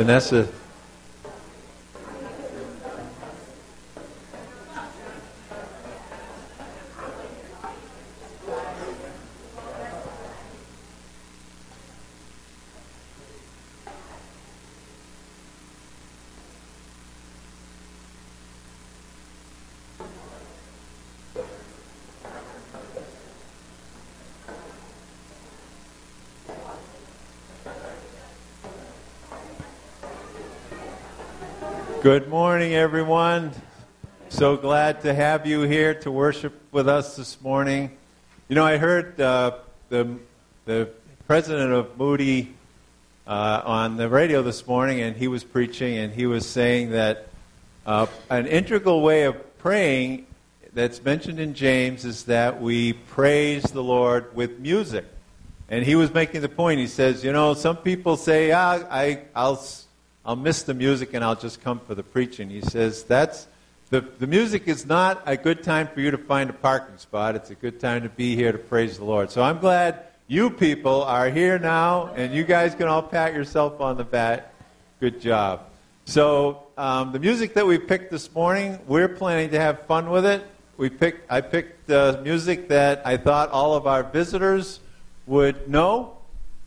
Vanessa Good morning, everyone. So glad to have you here to worship with us this morning. You know, I heard uh, the, the president of Moody uh, on the radio this morning, and he was preaching, and he was saying that uh, an integral way of praying that's mentioned in James is that we praise the Lord with music. And he was making the point. He says, you know, some people say, ah, I, I'll I'll miss the music and I'll just come for the preaching. He says, that's the, the music is not a good time for you to find a parking spot. It's a good time to be here to praise the Lord. So I'm glad you people are here now, and you guys can all pat yourself on the back. Good job. So um, the music that we picked this morning, we're planning to have fun with it. We picked, I picked the music that I thought all of our visitors would know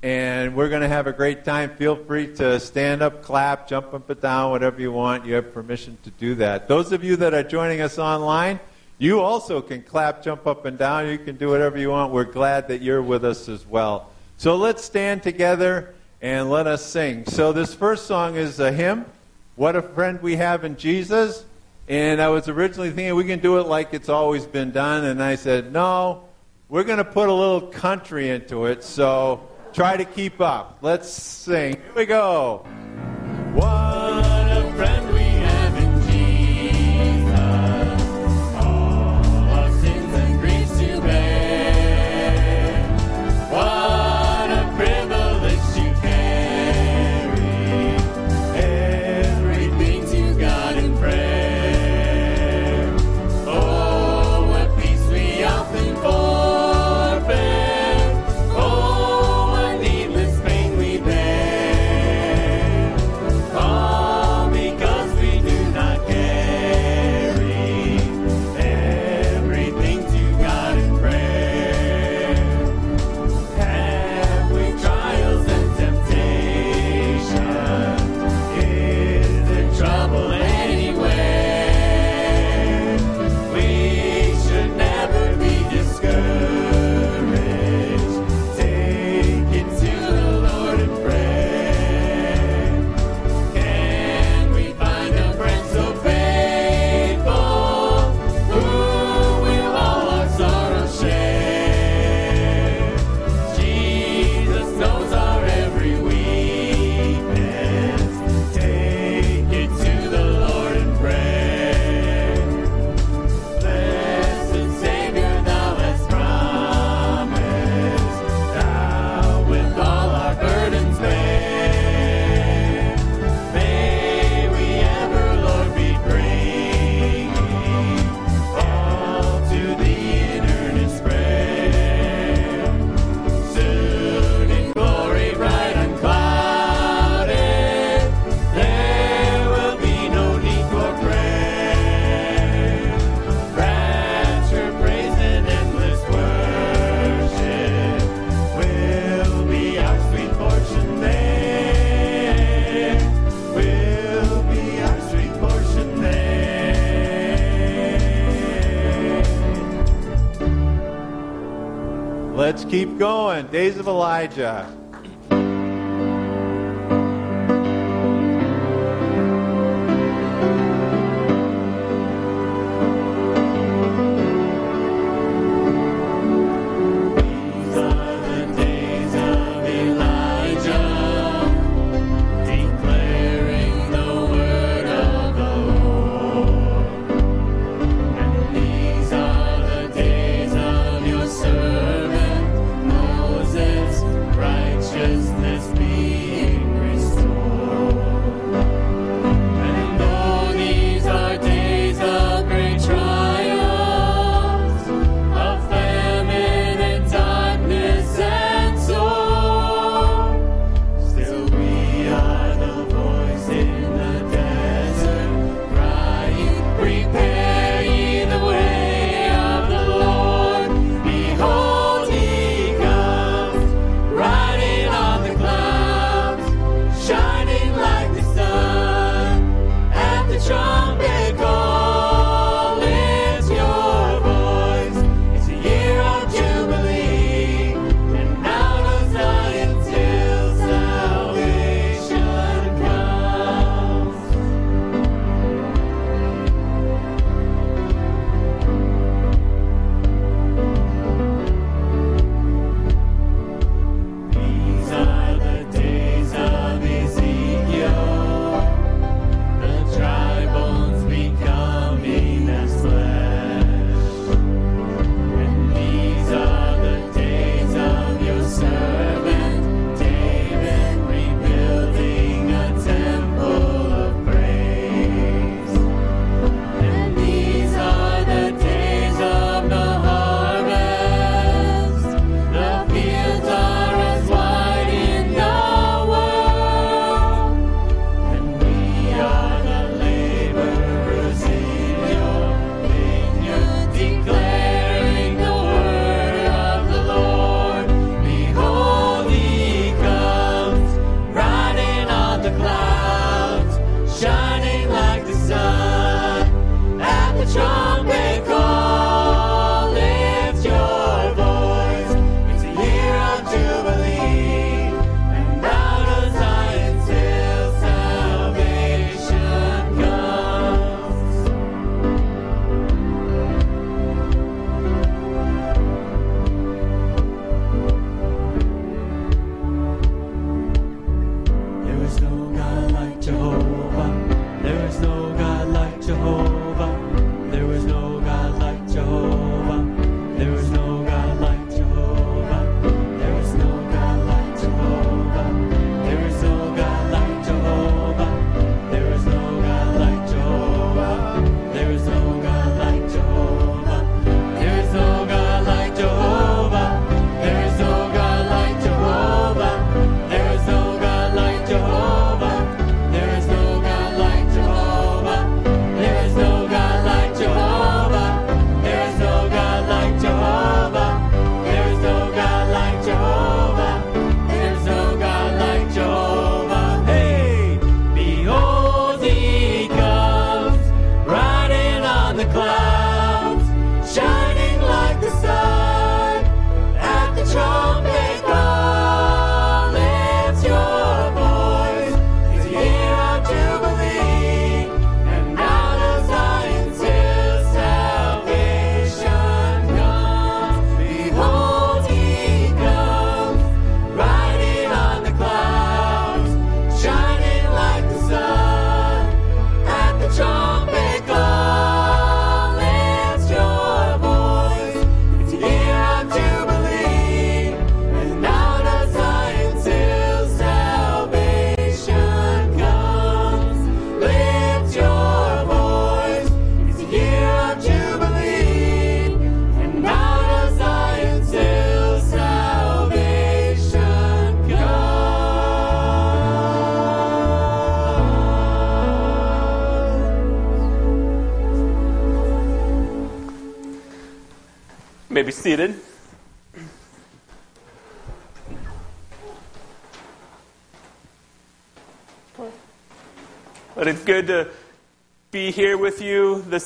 and we're going to have a great time. Feel free to stand up, clap, jump up and down, whatever you want. You have permission to do that. Those of you that are joining us online, you also can clap, jump up and down. You can do whatever you want. We're glad that you're with us as well. So let's stand together and let us sing. So this first song is a hymn, What a Friend We Have in Jesus. And I was originally thinking we can do it like it's always been done. And I said, no, we're going to put a little country into it. So try to keep up. Let's sing. Here we go. keep going. Days of Elijah.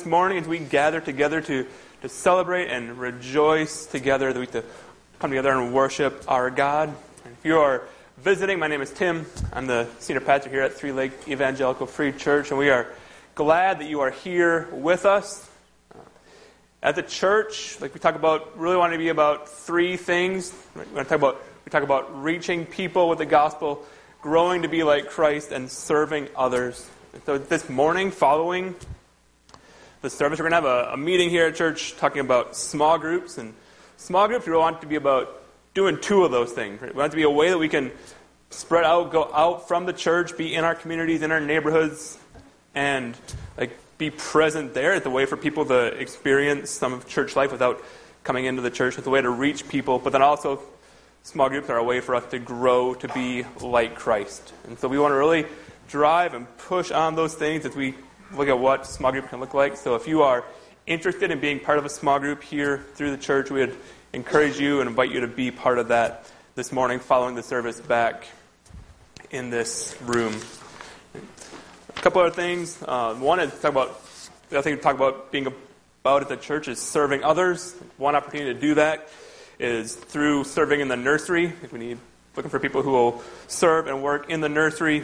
Morning as we gather together to, to celebrate and rejoice together, that we to come together and worship our God. If you are visiting, my name is Tim. I'm the senior pastor here at Three Lake Evangelical Free Church, and we are glad that you are here with us. Uh, at the church, like we talk about, really want to be about three things. We to talk about we talk about reaching people with the gospel, growing to be like Christ, and serving others. And so this morning, following the service, we're going to have a, a, meeting here at church talking about small groups. And small groups, we want to be about doing two of those things. Right? We want to be a way that we can spread out, go out from the church, be in our communities, in our neighborhoods, and like be present there. It's a way for people to experience some of church life without coming into the church. It's a way to reach people, but then also small groups are a way for us to grow to be like Christ. And so we want to really drive and push on those things as we look at what small group can look like. So if you are interested in being part of a small group here through the church, we would encourage you and invite you to be part of that this morning following the service back in this room. A couple other things. Uh, one is talk about, I think talk about being about at the church is serving others. One opportunity to do that is through serving in the nursery. If we need looking for people who will serve and work in the nursery.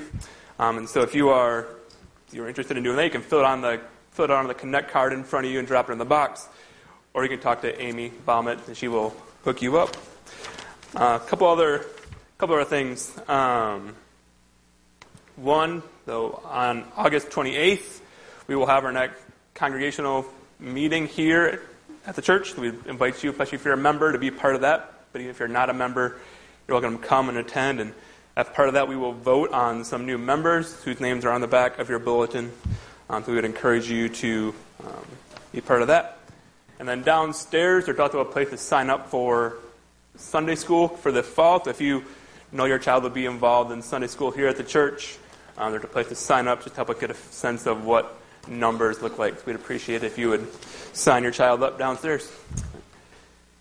Um, and so if you are you're interested in doing that, you can fill it on the fill it on the connect card in front of you and drop it in the box, or you can talk to Amy Baumit and she will hook you up. A uh, couple other couple other things. Um, one, though, on August 28th, we will have our next congregational meeting here at the church. We invite you, especially if you're a member, to be part of that. But even if you're not a member, you're welcome to come and attend and as part of that, we will vote on some new members whose names are on the back of your bulletin. Um, so we would encourage you to um, be part of that. And then downstairs, there's also a place to sign up for Sunday school for the fall. So if you know your child will be involved in Sunday school here at the church, um, there's a place to sign up just to help us get a sense of what numbers look like. So we'd appreciate it if you would sign your child up downstairs.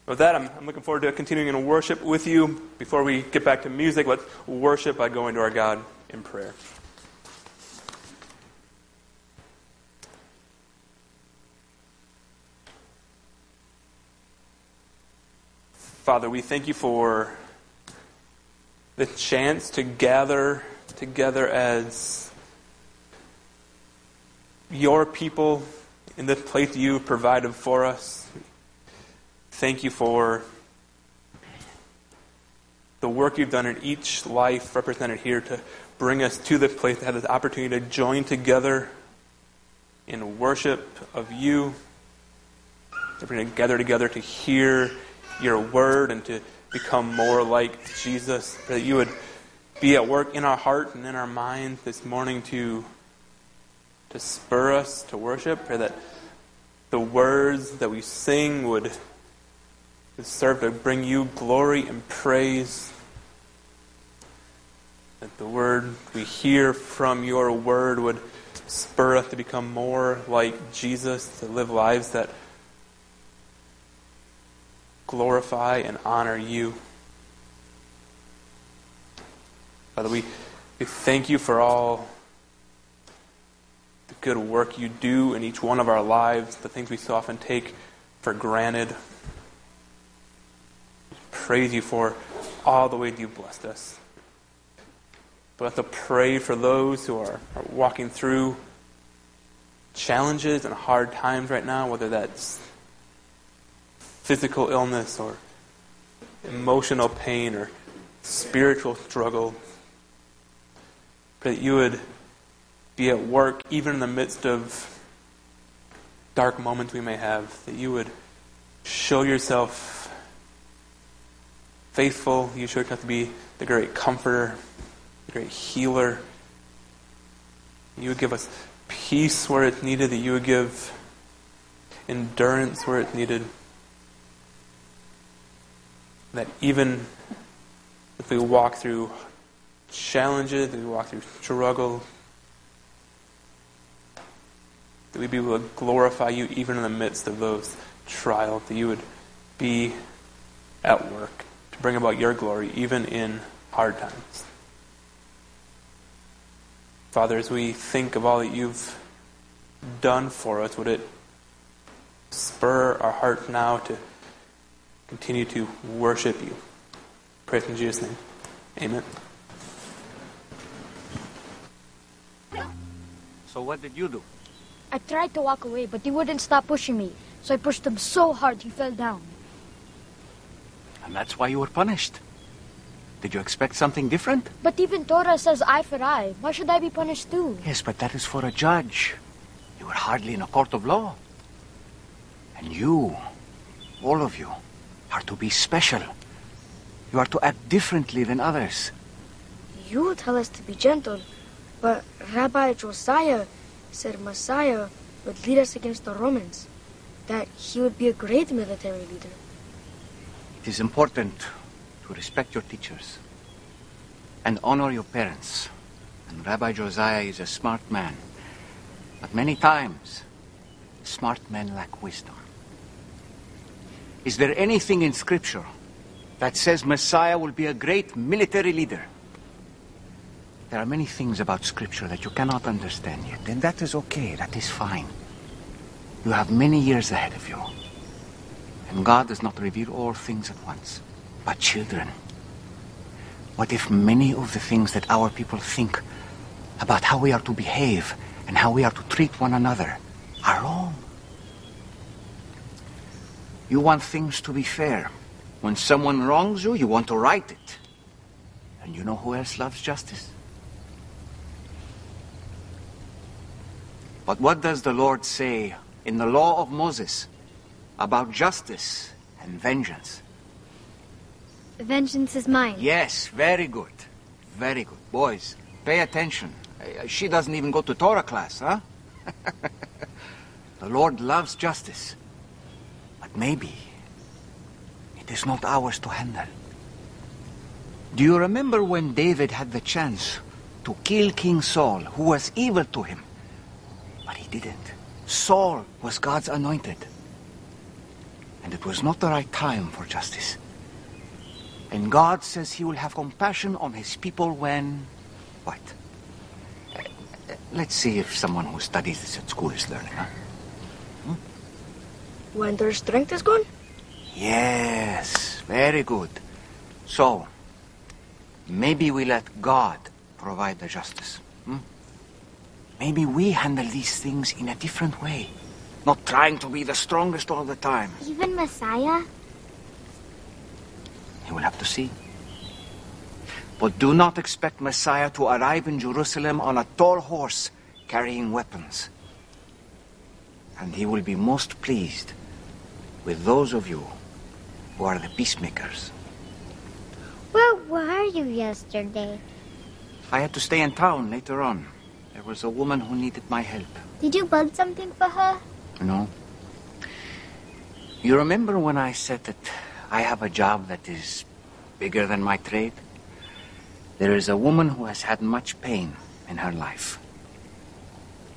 With that, I'm, I'm, looking forward to continuing in worship with you. Before we get back to music, let's worship by going to our God in prayer. Father, we thank you for the chance to gather together as your people in this place you provided for us thank you for the work you've done in each life represented here to bring us to this place to have this opportunity to join together in worship of you, to bring gather together to hear your word and to become more like Jesus. That you would be at work in our heart and in our mind this morning to to spur us to worship. Pray that the words that we sing would serve to bring you glory and praise. That the word we hear from your word would spur us to become more like Jesus, to live lives that glorify and honor you. Father, we, we thank you for all the good work you do in each one of our lives, the things we so often take for granted praise you for all the ways you've blessed us. But have to pray for those who are, are walking through challenges and hard times right now, whether that's physical illness or emotional pain or spiritual struggle. That you would be at work even in the midst of dark moments we may have. That you would show yourself faithful. You should have to be the great comforter, the great healer. You would give us peace where it's needed, that you would give endurance where it's needed. That even if we walk through challenges, that we walk through struggle, that we'd be able to glorify you even in the midst of those trials, that you would be at work bring about your glory, even in hard times. Father, as we think of all that you've done for us, would it spur our heart now to continue to worship you? Pray in Jesus' name. Amen. So what did you do? I tried to walk away, but he wouldn't stop pushing me. So I pushed him so hard he fell down. And that's why you were punished. Did you expect something different? But even Torah says eye for eye. Why should I be punished too? Yes, but that is for a judge. You were hardly in a court of law. And you, all of you, are to be special. You are to act differently than others. You tell us to be gentle, but Rabbi Josiah said Messiah would lead us against the Romans, that he would be a great military leader. It is important to respect your teachers and honor your parents. And Rabbi Josiah is a smart man. But many times, smart men lack wisdom. Is there anything in Scripture that says Messiah will be a great military leader? There are many things about Scripture that you cannot understand yet, and that is okay, that is fine. You have many years ahead of you. And God does not reveal all things at once. But children, what if many of the things that our people think about how we are to behave and how we are to treat one another are wrong? You want things to be fair. When someone wrongs you, you want to right it. And you know who else loves justice? But what does the Lord say in the law of Moses about justice and vengeance? Vengeance is mine. Yes, very good. Very good. Boys, pay attention. Uh, She doesn't even go to Torah class, huh? the Lord loves justice. But maybe it is not ours to handle. Do you remember when David had the chance to kill King Saul, who was evil to him? But he didn't. Saul was God's anointed. And it was not the right time for justice. And God says he will have compassion on his people when. What? Uh, Let's see if someone who studies this at school is learning, huh? When their strength is gone? Yes, very good. So, maybe we let God provide the justice. hmm? Maybe we handle these things in a different way. Not trying to be the strongest all the time. Even Messiah? You will have to see. But do not expect Messiah to arrive in Jerusalem on a tall horse carrying weapons. And he will be most pleased with those of you who are the peacemakers. Where were you yesterday? I had to stay in town later on. There was a woman who needed my help. Did you build something for her? No. You remember when I said that I have a job that is bigger than my trade? There is a woman who has had much pain in her life.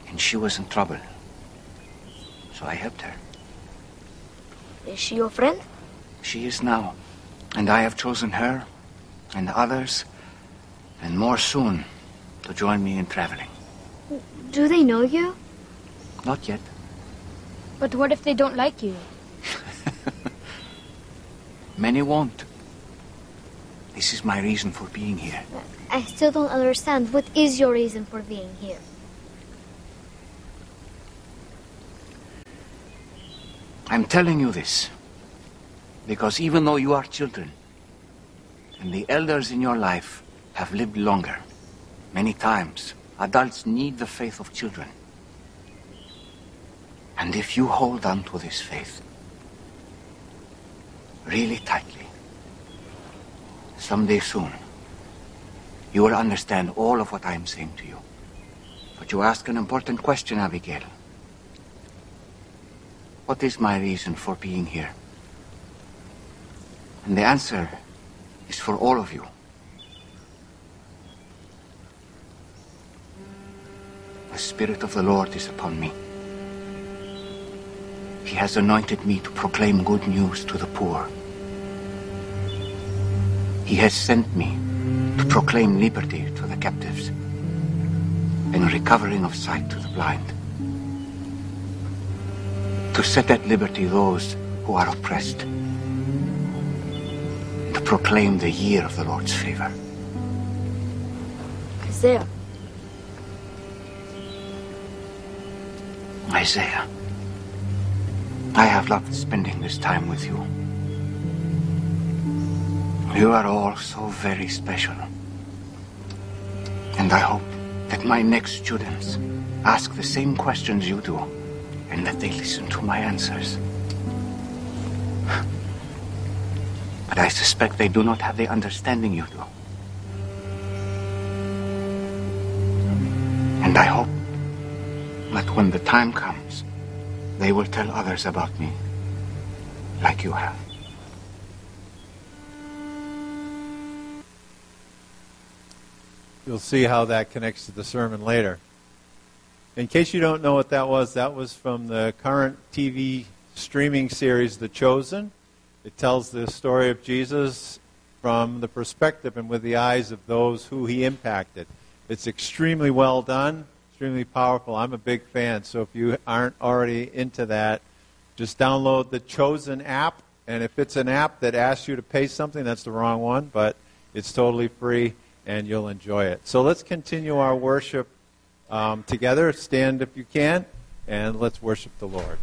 And she was in trouble. So I helped her. Is she your friend? She is now. And I have chosen her and others and more soon to join me in traveling. Do they know you? Not yet. But what if they don't like you? Many won't. This is my reason for being here. I still don't understand. What is your reason for being here? I'm telling you this because even though you are children and the elders in your life have lived longer, many times adults need the faith of children. And if you hold on to this faith really tightly, someday soon you will understand all of what I am saying to you. But you ask an important question, Abigail. What is my reason for being here? And the answer is for all of you. The Spirit of the Lord is upon me. He has anointed me to proclaim good news to the poor. He has sent me to proclaim liberty to the captives and recovering of sight to the blind. To set at liberty those who are oppressed. To proclaim the year of the Lord's favor. Isaiah, Isaiah, I have loved spending this time with you. You are all so very special. And I hope that my next students ask the same questions you do and that they listen to my answers. But I suspect they do not have the understanding you do. And I hope that when the time comes, they will tell others about me, like you have. You'll see how that connects to the sermon later. In case you don't know what that was, that was from the current TV streaming series, The Chosen. It tells the story of Jesus from the perspective and with the eyes of those who he impacted. It's extremely well done, extremely powerful. I'm a big fan, so if you aren't already into that, just download the Chosen app. And if it's an app that asks you to pay something, that's the wrong one, but it's totally free and you'll enjoy it. So let's continue our worship um, together. Stand if you can, and let's worship the Lord.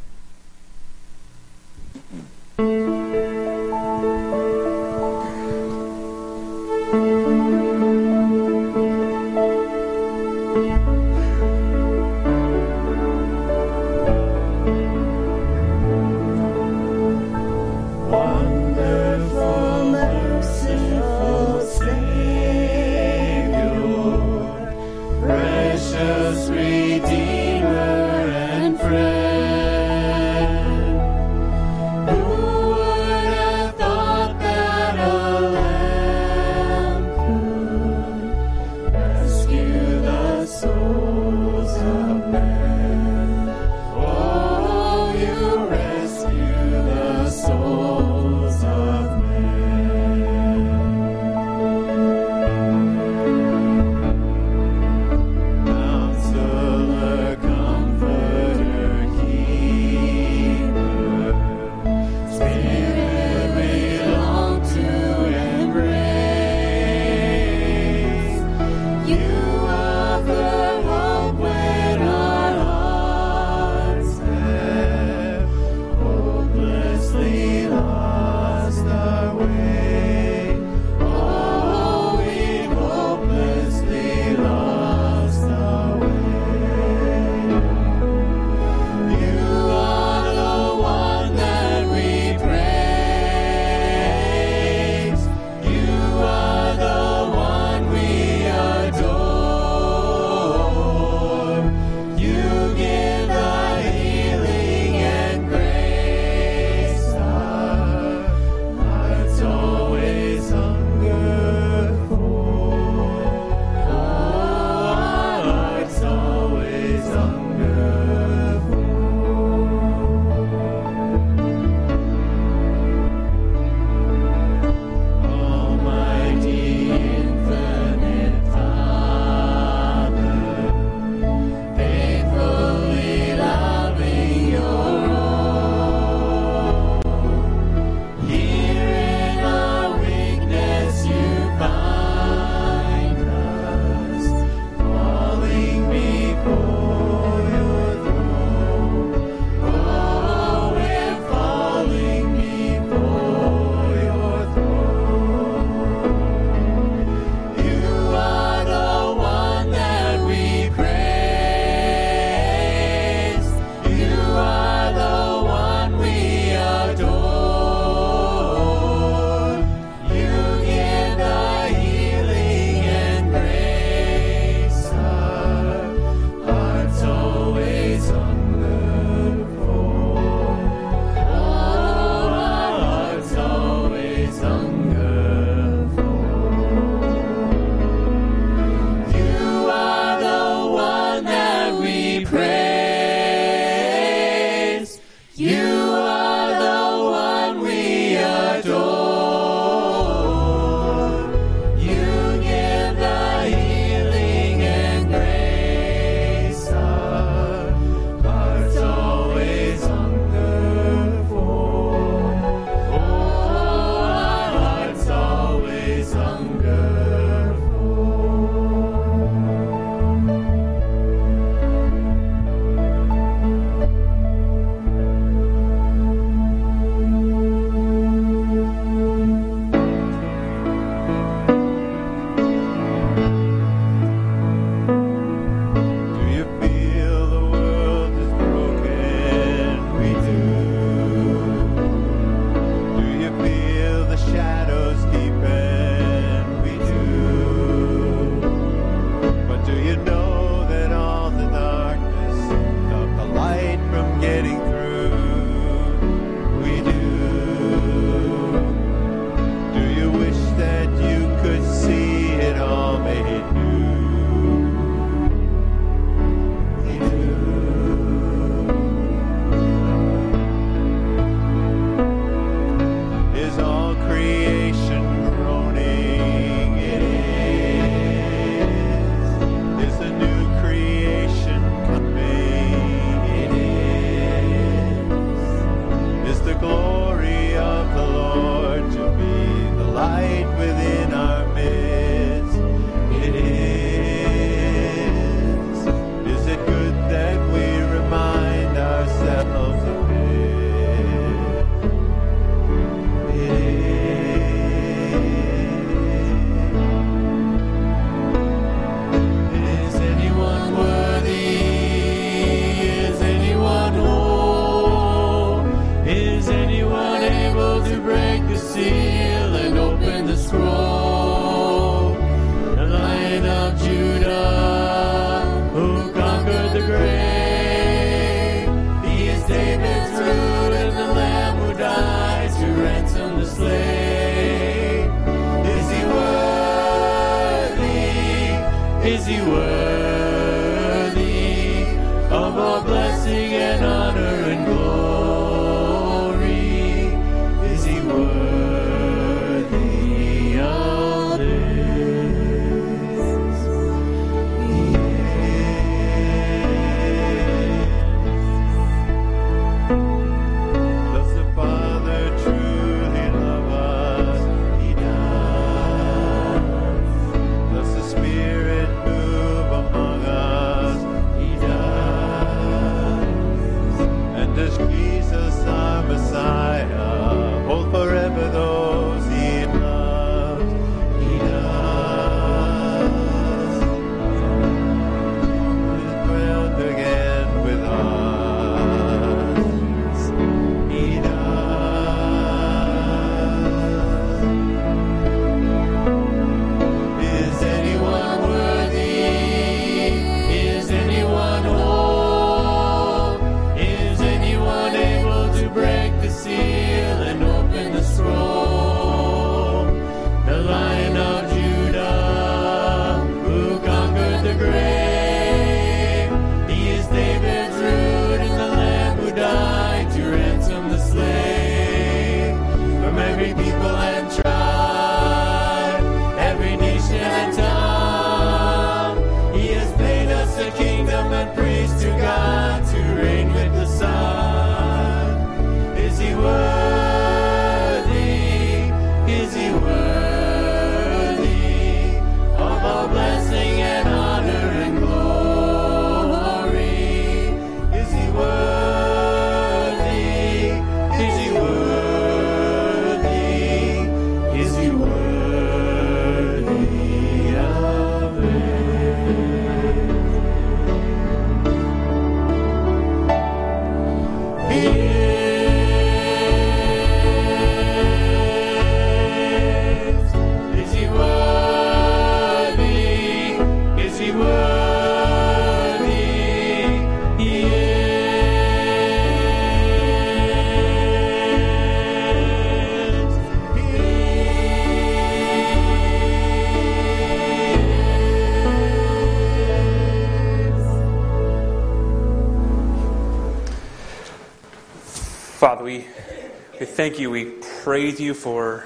We thank you. We praise you for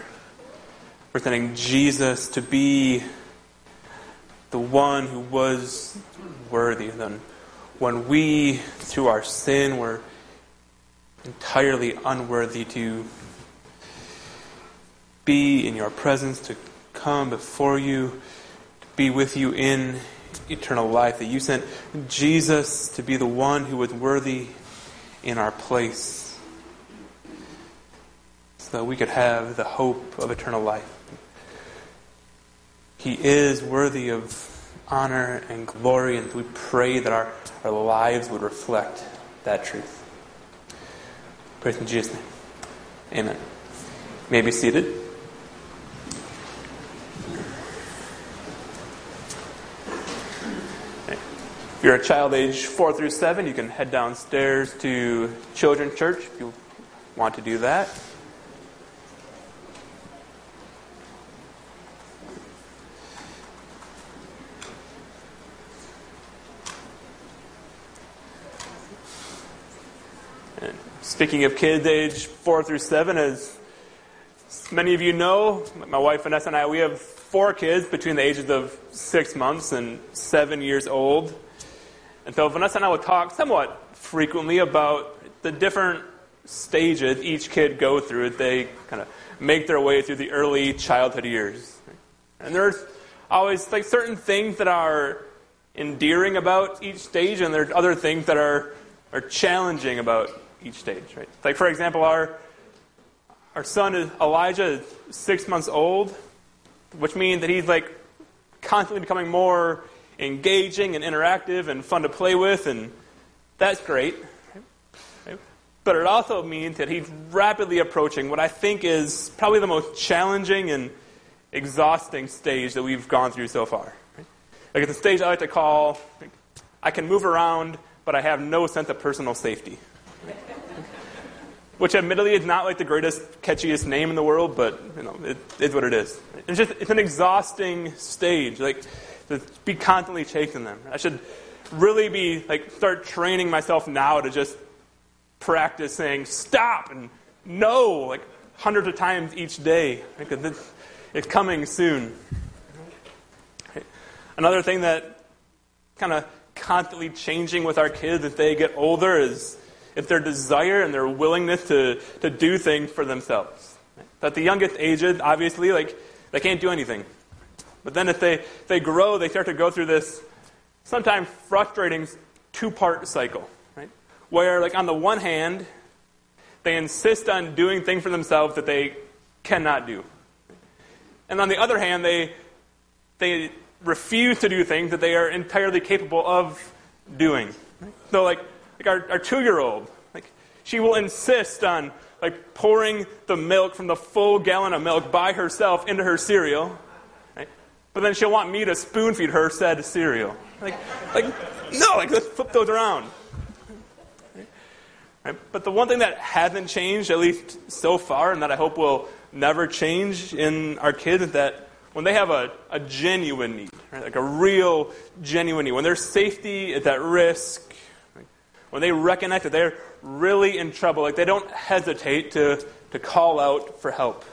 presenting Jesus to be the one who was worthy. And when we, through our sin, were entirely unworthy to be in your presence, to come before you, to be with you in eternal life, that you sent Jesus to be the one who was worthy in our place that we could have the hope of eternal life. He is worthy of honor and glory, and we pray that our, our lives would reflect that truth. Praise in Jesus' name. Amen. You may be seated. If you're a child age four through seven, you can head downstairs to Children's Church if you want to do that. Speaking of kids age 4 through 7, as many of you know, my wife Vanessa and I, we have four kids between the ages of six months and seven years old. And so Vanessa and I will talk somewhat frequently about the different stages each kid go through as they kind of make their way through the early childhood years. And there's always like certain things that are endearing about each stage, and there's other things that are, are challenging about each stage. Right? Like for example, our our son Elijah is six months old, which means that he's like constantly becoming more engaging and interactive and fun to play with, and that's great. But it also means that he's rapidly approaching what I think is probably the most challenging and exhausting stage that we've gone through so far. Like it's a stage I like to call I can move around, but I have no sense of personal safety. Which admittedly is not like the greatest, catchiest name in the world, but you know, it is what it is. It's just it's an exhausting stage. Like to be constantly chasing them. I should really be like start training myself now to just practice saying stop and no like hundreds of times each day because it's, it's coming soon. Another thing that kind of constantly changing with our kids as they get older is if their desire and their willingness to, to do things for themselves. At the youngest ages, obviously, like they can't do anything. But then if they, they grow, they start to go through this sometimes frustrating two-part cycle, right? Where, like, on the one hand, they insist on doing things for themselves that they cannot do. And on the other hand, they, they refuse to do things that they are entirely capable of doing. So, like, like our, our two-year-old, like, she will insist on, like, pouring the milk from the full gallon of milk by herself into her cereal, but then she'll want me to spoon feed her said cereal. Like, like no, like let's flip those around. Right? But the one thing that hasn't changed, at least so far, and that I hope will never change in our kids, is that when they have a, a genuine need, right? like a real genuine need, when their safety is at risk? When they recognize that they're really in trouble, like they don't hesitate to, to call out for help.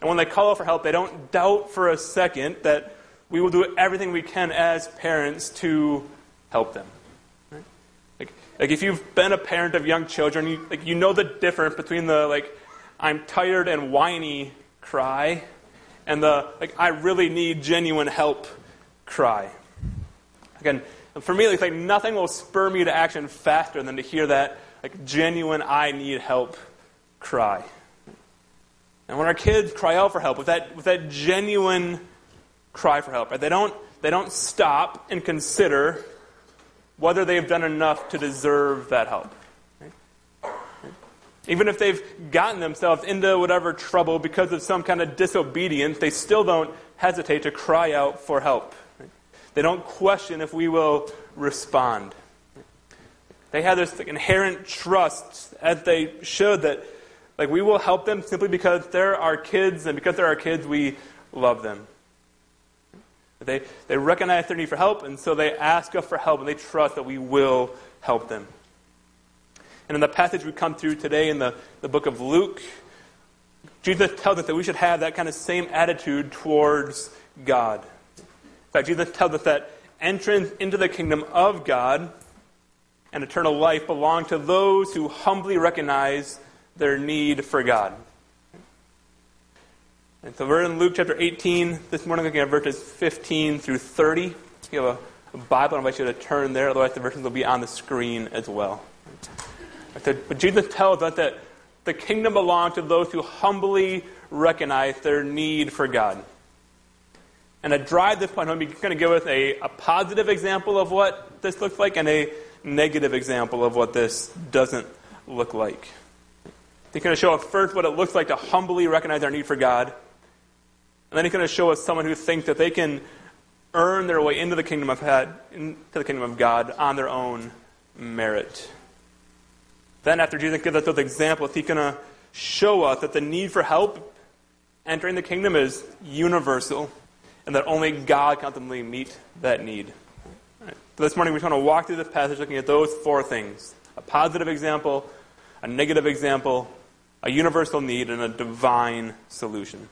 And when they call out for help, they don't doubt for a second that we will do everything we can as parents to help them. Like, like if you've been a parent of young children, you, like you know the difference between the like I'm tired and whiny cry and the like I really need genuine help cry. Again, for me, it's like nothing will spur me to action faster than to hear that like genuine I need help cry. And when our kids cry out for help with that, with that genuine cry for help, right, they, don't, they don't stop and consider whether they've done enough to deserve that help. Even if they've gotten themselves into whatever trouble because of some kind of disobedience, they still don't hesitate to cry out for help. They don't question if we will respond. They have this inherent trust, as they should, that like we will help them simply because they're our kids, and because they're our kids, we love them. They, they recognize their need for help, and so they ask us for help, and they trust that we will help them. And in the passage we come through today in the, the book of Luke, Jesus tells us that we should have that kind of same attitude towards God. In fact, Jesus tells us that entrance into the kingdom of God and eternal life belong to those who humbly recognize their need for God. And so we're in Luke chapter 18 this morning, looking at verses 15 through 30. If you have a, Bible, I invite you to turn there, otherwise, the verses will be on the screen as well. But Jesus tells us that the kingdom belongs to those who humbly recognize their need for God. And to drive this point home, he's going to give us a, a positive example of what this looks like and a negative example of what this doesn't look like. He's going to show us first what it looks like to humbly recognize our need for God. And then he's going to show us someone who thinks that they can earn their way into the kingdom of into the kingdom of God on their own merit. Then, after Jesus gives us those examples, he's going to show us that the need for help entering the kingdom is universal and that only God can ultimately meet that need. Right. So this morning, we're going to walk through this passage looking at those four things a positive example, a negative example, a universal need, and a divine solution.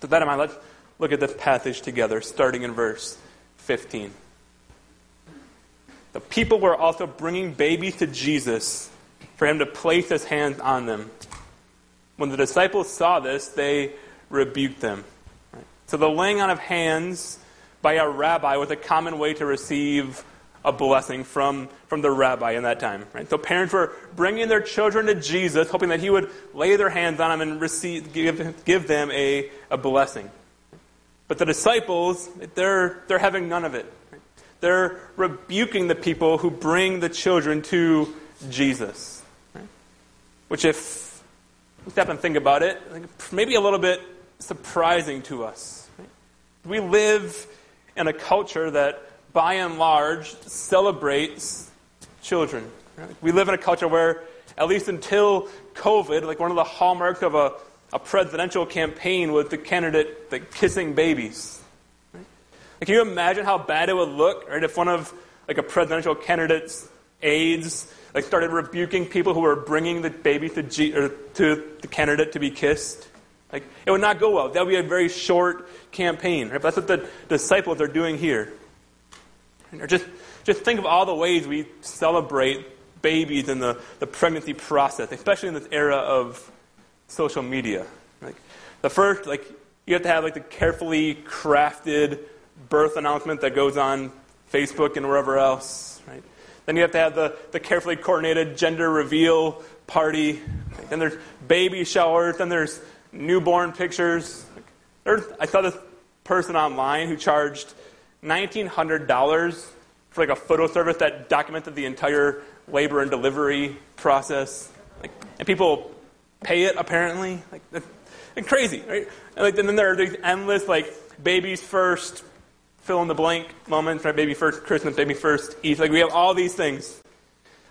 So, that in mind, let's look at this passage together, starting in verse 15. The people were also bringing babies to Jesus for him to place his hands on them. When the disciples saw this, they rebuked them. So the laying on of hands by a rabbi was a common way to receive a blessing from, from the rabbi in that time. Right? So parents were bringing their children to Jesus, hoping that he would lay their hands on them and receive, give, give them a, a blessing. But the disciples, they're, they're having none of it. They're rebuking the people who bring the children to Jesus. Which, if we stop and think about it, maybe a little bit surprising to us. We live in a culture that, by and large, celebrates children. We live in a culture where, at least until COVID, like one of the hallmarks of a, a presidential campaign was the candidate like, kissing babies. Like, can you imagine how bad it would look, right, if one of like a presidential candidate's aides like started rebuking people who were bringing the baby to, G, to the candidate to be kissed? Like, it would not go well. That would be a very short campaign. Right? That's what the disciples are doing here. Just, just think of all the ways we celebrate babies and the, the pregnancy process, especially in this era of social media. Like, the first, like, you have to have like the carefully crafted birth announcement that goes on Facebook and wherever else. Right? Then you have to have the, the carefully coordinated gender reveal party. Then there's baby showers. Then there's newborn pictures. I saw this person online who charged $1,900 for like a photo service that documented the entire labor and delivery process. Like, and people pay it apparently. Like, it's crazy, right? And, like, and then there are these endless like babies first, fill in the blank moments, right? Baby first Christmas, baby first Easter. Like we have all these things.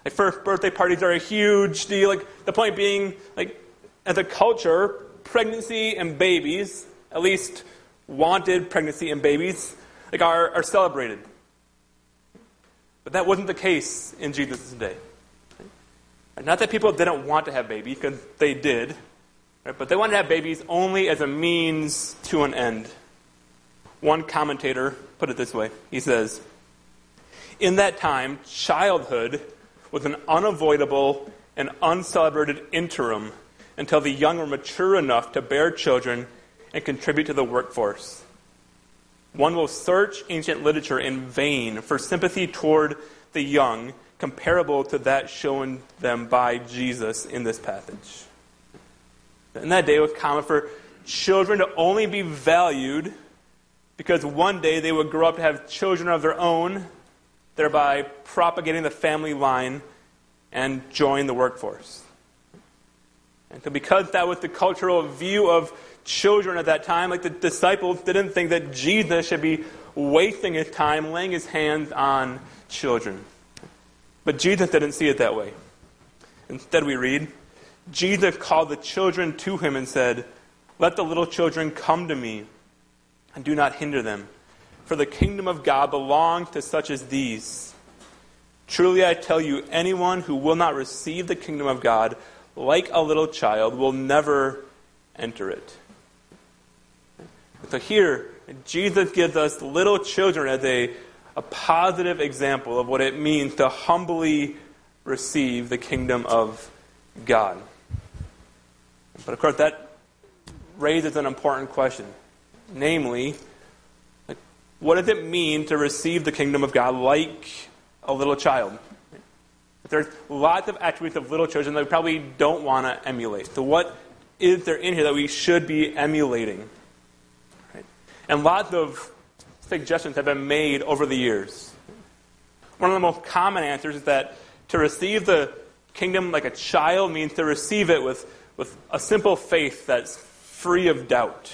Like first birthday parties are a huge deal. Like the point being, like as a culture, pregnancy and babies, at least wanted pregnancy and babies, like are, are celebrated. But that wasn't the case in Jesus' day. Not that people didn't want to have babies, because they did, right? but they wanted to have babies only as a means to an end. One commentator put it this way he says, In that time, childhood was an unavoidable and uncelebrated interim until the young were mature enough to bear children and contribute to the workforce. One will search ancient literature in vain for sympathy toward the young comparable to that shown them by Jesus in this passage. In that day, it was common for children to only be valued because one day they would grow up to have children of their own, thereby propagating the family line and join the workforce. And so, because that was the cultural view of children at that time, like the disciples didn't think that Jesus should be wasting his time laying his hands on children. But Jesus didn't see it that way. Instead, we read, Jesus called the children to him and said, Let the little children come to me, and do not hinder them, for the kingdom of God belongs to such as these. Truly, I tell you, anyone who will not receive the kingdom of God like a little child, will never enter it. So here, Jesus gives us little children as a, a positive example of what it means to humbly receive the kingdom of God. But of course, that raises an important question. Namely, what does it mean to receive the kingdom of God like a little child? There's lots of attributes of little children that we probably don't want to emulate. So, what is there in here that we should be emulating? Right? And lots of suggestions have been made over the years. One of the most common answers is that to receive the kingdom like a child means to receive it with, with a simple faith that's free of doubt.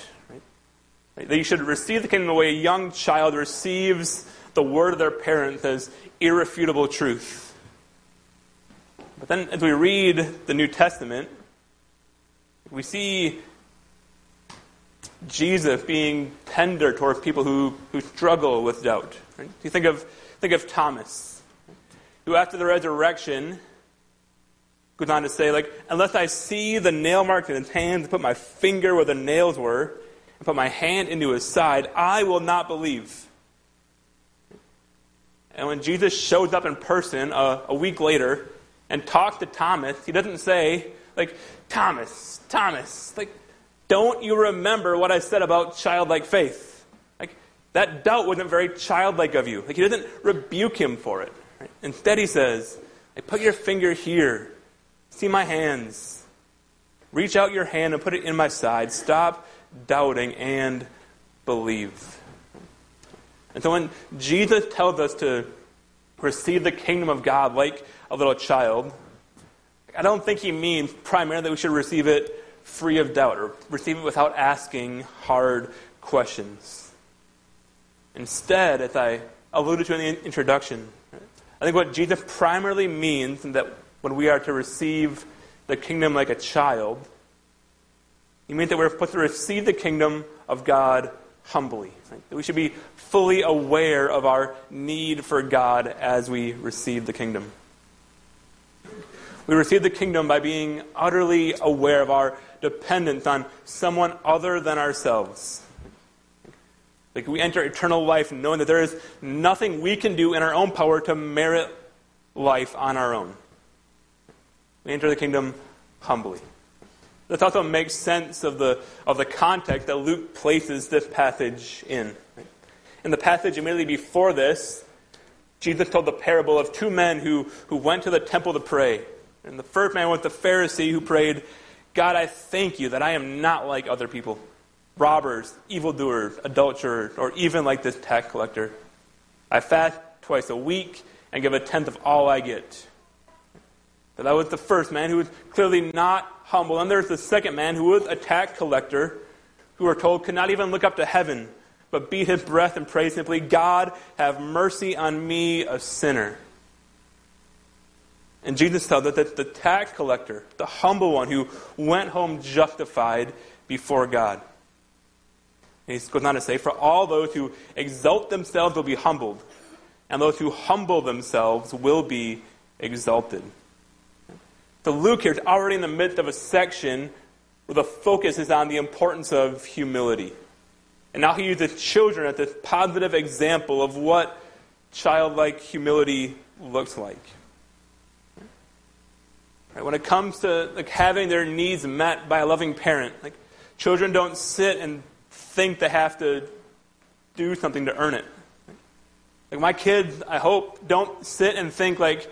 Right? That you should receive the kingdom the way a young child receives the word of their parents as irrefutable truth. But then, as we read the New Testament, we see Jesus being tender towards people who, who struggle with doubt. Right? You think of, think of Thomas, who after the resurrection goes on to say, like, unless I see the nail marks in his hands, and put my finger where the nails were, and put my hand into his side, I will not believe. And when Jesus shows up in person uh, a week later and talk to Thomas, he doesn't say, like, Thomas, Thomas, like, don't you remember what I said about childlike faith? Like, that doubt wasn't very childlike of you. Like, he doesn't rebuke him for it. Right? Instead, he says, hey, put your finger here. See my hands. Reach out your hand and put it in my side. Stop doubting and believe. And so when Jesus tells us to receive the kingdom of God like a little child, I don't think he means primarily that we should receive it free of doubt or receive it without asking hard questions. Instead, as I alluded to in the introduction, I think what Jesus primarily means that when we are to receive the kingdom like a child, he means that we're supposed to receive the kingdom of God humbly. Right? We should be fully aware of our need for God as we receive the kingdom. We receive the kingdom by being utterly aware of our dependence on someone other than ourselves. Like we enter eternal life knowing that there is nothing we can do in our own power to merit life on our own. We enter the kingdom humbly. This also makes sense of the, of the context that Luke places this passage in. In the passage immediately before this, Jesus told the parable of two men who, who went to the temple to pray. And the first man was the Pharisee who prayed, God, I thank you that I am not like other people robbers, evildoers, adulterers, or even like this tax collector. I fast twice a week and give a tenth of all I get. So that was the first man who was clearly not humble. And there's the second man who was a tax collector, who we're told could not even look up to heaven, but beat his breath and pray simply, God, have mercy on me, a sinner. And Jesus tells us that the tax collector, the humble one who went home justified before God. And he goes on to say, For all those who exalt themselves will be humbled, and those who humble themselves will be exalted. So Luke here is already in the midst of a section where the focus is on the importance of humility. And now he uses children as this positive example of what childlike humility looks like. Right, when it comes to like having their needs met by a loving parent, like children don't sit and think they have to do something to earn it. Like my kids, I hope, don't sit and think like,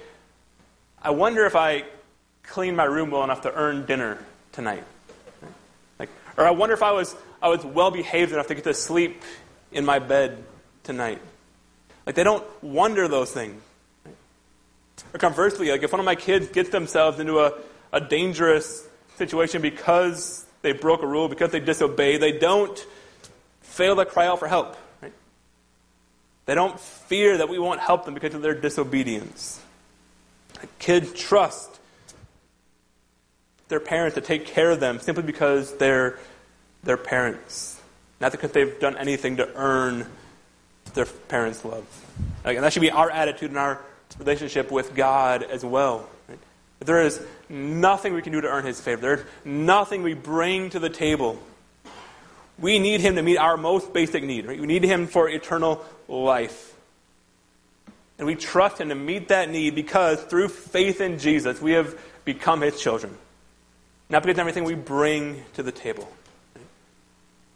I wonder if I clean my room well enough to earn dinner tonight. Like, or I wonder if I was I was well behaved enough to get to sleep in my bed tonight. Like they don't wonder those things. Or conversely, like if one of my kids gets themselves into a, a dangerous situation because they broke a rule, because they disobey, they don't fail to cry out for help. Right? They don't fear that we won't help them because of their disobedience. Kids trust their parents to take care of them simply because they're their parents, not because they've done anything to earn their parents' love. Like, and that should be our attitude in our relationship with God as well. Right? There is nothing we can do to earn His favor. There's nothing we bring to the table. We need Him to meet our most basic need. Right? We need Him for eternal life. And we trust Him to meet that need because through faith in Jesus, we have become His children. Not because of everything we bring to the table.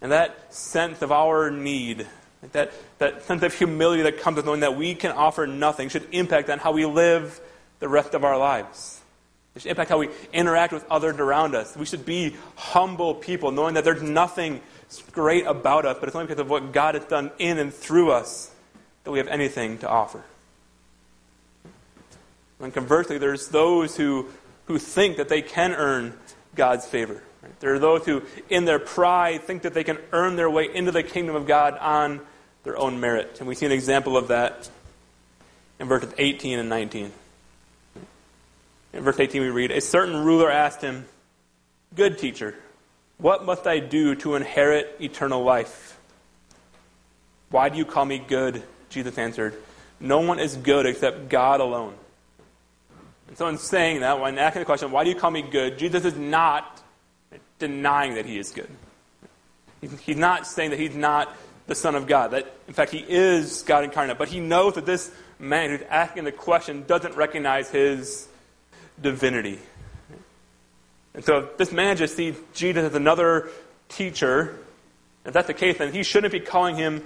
And that sense of our need that, that sense of humility that comes with knowing that we can offer nothing should impact on how we live the rest of our lives. It should impact how we interact with others around us. We should be humble people, knowing that there's nothing great about us, but it's only because of what God has done in and through us that we have anything to offer. And conversely, there's those who, who think that they can earn God's favor. Right? There are those who, in their pride, think that they can earn their way into the kingdom of God on their own merit. And we see an example of that in verses 18 and 19. In verse 18, we read A certain ruler asked him, Good teacher, what must I do to inherit eternal life? Why do you call me good? Jesus answered, No one is good except God alone. And so, in saying that, when asking the question, Why do you call me good? Jesus is not denying that he is good. He's not saying that he's not the Son of God. That, in fact, he is God incarnate. But he knows that this man who's asking the question doesn't recognize his divinity. And so this man just sees Jesus as another teacher. If that's the case, then he shouldn't be calling him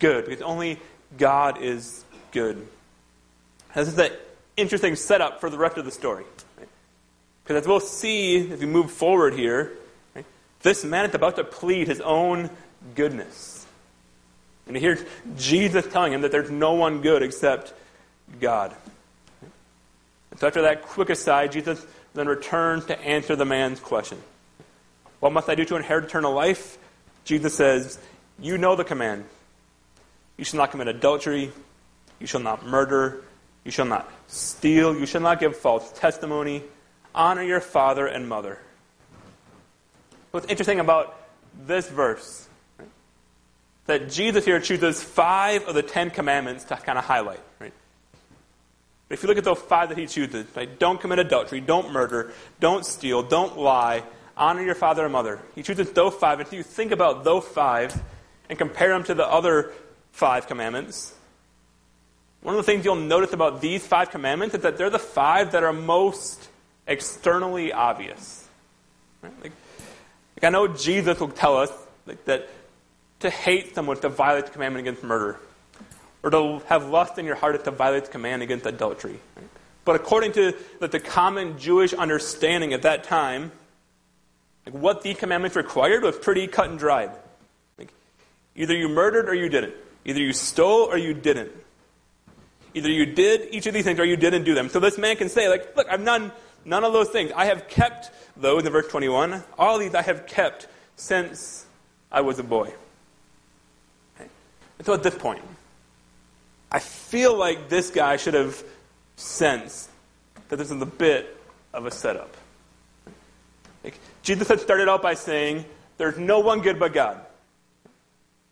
good, because only God is good. This is an interesting setup for the rest of the story. Because as we'll see as we move forward here, right, this man is about to plead his own goodness. And he hears Jesus telling him that there's no one good except God. So after that quick aside, Jesus then returns to answer the man's question. What must I do to inherit eternal life? Jesus says, You know the command. You shall not commit adultery. You shall not murder. You shall not steal. You shall not give false testimony. Honor your father and mother. What's interesting about this verse that Jesus here chooses five of the Ten Commandments to kind of highlight. Right? But If you look at those five that he chooses, right, don't commit adultery, don't murder, don't steal, don't lie, honor your father and mother. He chooses those five. And if you think about those five and compare them to the other five commandments, one of the things you'll notice about these five commandments is that they're the five that are most externally obvious. Right? Like, like I know Jesus will tell us like, that to hate someone is to violate the commandment against murder or to have lust in your heart is to violate the command against adultery. But according to the, the common Jewish understanding at that time, like what the commandments required was pretty cut and dried. Like, either you murdered or you didn't. Either you stole or you didn't. Either you did each of these things or you didn't do them. So this man can say, like, look, I've done none of those things. I have kept those in the verse 21. All these I have kept since I was a boy. Okay. And so at this point, I feel like this guy should have sensed that this is a bit of a setup. Like, Jesus had started out by saying, There's no one good but God.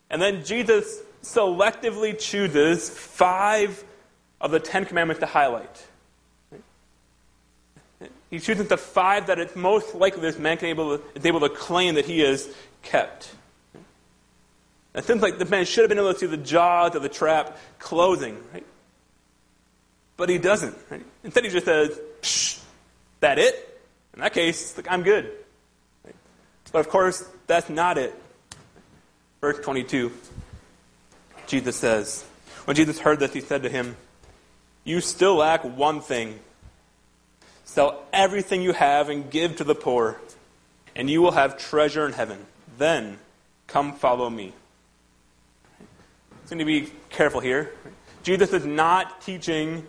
And then Jesus selectively chooses five of the Ten Commandments to highlight. He chooses the five that it's most likely this man can able to, is able to claim that he has kept. It seems like the man should have been able to see the jaws of the trap closing, right? But he doesn't. Right? Instead, he just says, Psh, that it? In that case, I'm good. Right? But of course, that's not it. Verse 22, Jesus says, When Jesus heard this, he said to him, You still lack one thing. Sell everything you have and give to the poor, and you will have treasure in heaven. Then come follow me. So we need to be careful here. Jesus is not teaching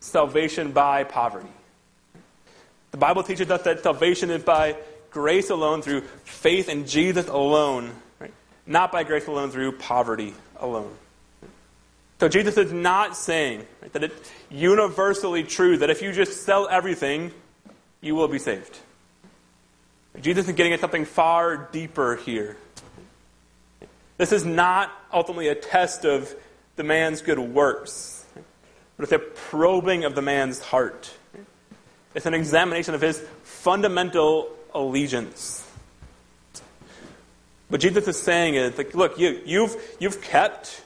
salvation by poverty. The Bible teaches us that salvation is by grace alone through faith in Jesus alone, right? not by grace alone through poverty alone. So Jesus is not saying right, that it's universally true that if you just sell everything, you will be saved. Jesus is getting at something far deeper here. This is not ultimately a test of the man's good works, but it's a probing of the man's heart. It's an examination of his fundamental allegiance. What Jesus is saying is, like, look, you, you've, you've kept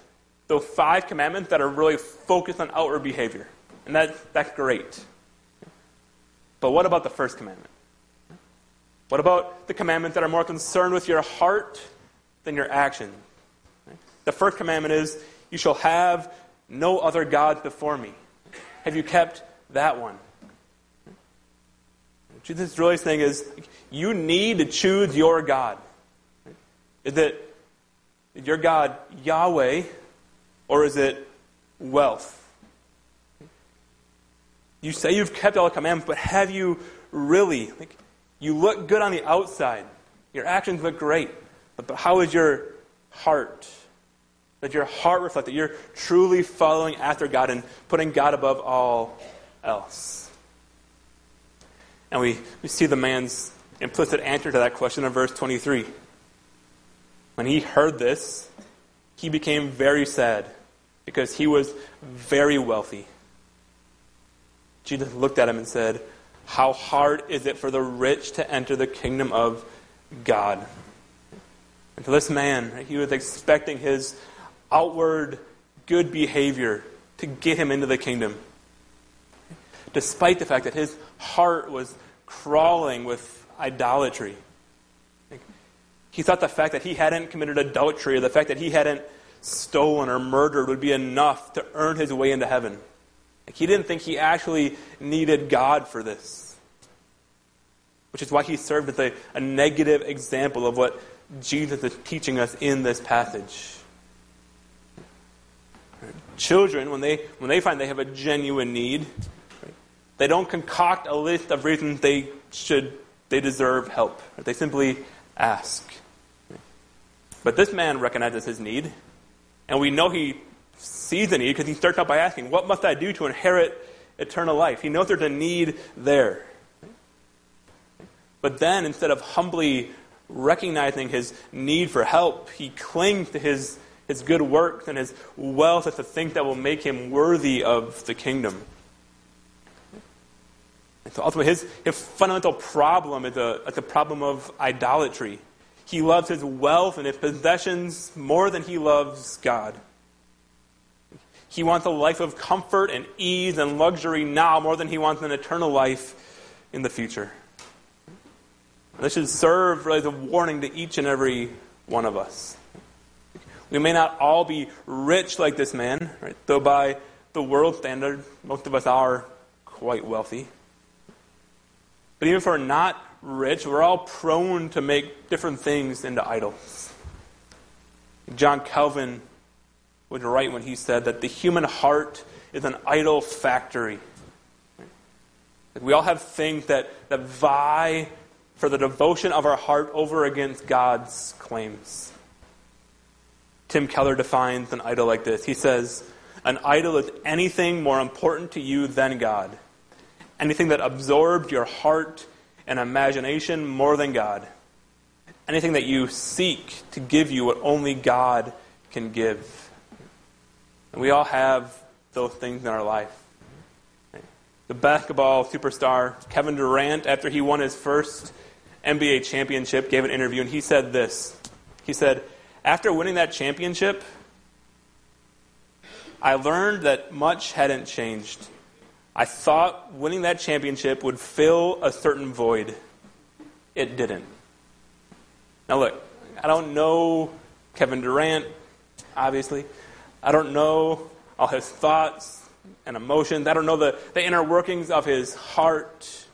those five commandments that are really focused on outward behavior. And that, that's great. But what about the first commandment? What about the commandments that are more concerned with your heart than your action? The first commandment is, You shall have no other gods before me. Have you kept that one? Jesus really saying is, you need to choose your God. Is it your God Yahweh, or is it wealth? You say you've kept all the commandments, but have you really? Like, You look good on the outside. Your actions look great. But, but how is your heart? That your heart reflect that you're truly following after God and putting God above all else. And we, we see the man's implicit answer to that question in verse 23. When he heard this, he became very sad because he was very wealthy. Jesus looked at him and said, How hard is it for the rich to enter the kingdom of God? And for this man, he was expecting his outward good behavior to get him into the kingdom. Despite the fact that his heart was crawling with idolatry. He thought the fact that he hadn't committed adultery or the fact that he hadn't stolen or murdered would be enough to earn his way into heaven. He didn't think he actually needed God for this. Which is why he served as a, a negative example of what Jesus is teaching us in this passage. Children, when they, when they find they have a genuine need, they don't concoct a list of reasons they should, they deserve help. They simply ask. But this man recognizes his need, and we know he sees the need because he starts out by asking, What must I do to inherit eternal life? He knows there's a need there. But then, instead of humbly recognizing his need for help, he clings to his his good works and his wealth as the thing that will make him worthy of the kingdom. And so ultimately, his, his fundamental problem is a, is a problem of idolatry. He loves his wealth and his possessions more than he loves God. He wants a life of comfort and ease and luxury now more than he wants an eternal life in the future. This should serve really as a warning to each and every one of us. We may not all be rich like this man, right? though by the world standard, most of us are quite wealthy. But even if we're not rich, we're all prone to make different things into idols. John Calvin was right when he said that the human heart is an idol factory. We all have things that, that vie for the devotion of our heart over against God's claims. Tim Keller defines an idol like this. He says, An idol is anything more important to you than God, anything that absorbs your heart and imagination more than God, anything that you seek to give you what only God can give. And we all have those things in our life. The basketball superstar Kevin Durant, after he won his first NBA championship, gave an interview and he said this. He said, after winning that championship, I learned that much hadn't changed. I thought winning that championship would fill a certain void. It didn't. Now, look, I don't know Kevin Durant, obviously. I don't know all his thoughts and emotions. I don't know the, the inner workings of his heart.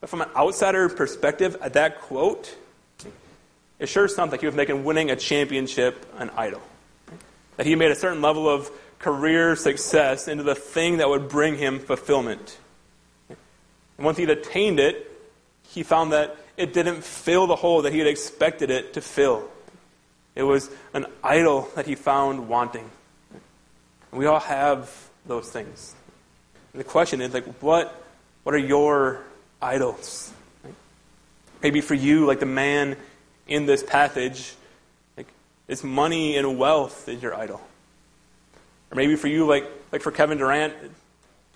But from an outsider perspective, at that quote, it sure sounds like he was making winning a championship an idol. That he made a certain level of career success into the thing that would bring him fulfillment. And once he'd attained it, he found that it didn't fill the hole that he had expected it to fill. It was an idol that he found wanting. We all have those things. And the question is like what what are your idols? Maybe for you, like the man in this passage, like, it's money and wealth is your idol. Or maybe for you, like, like for Kevin Durant,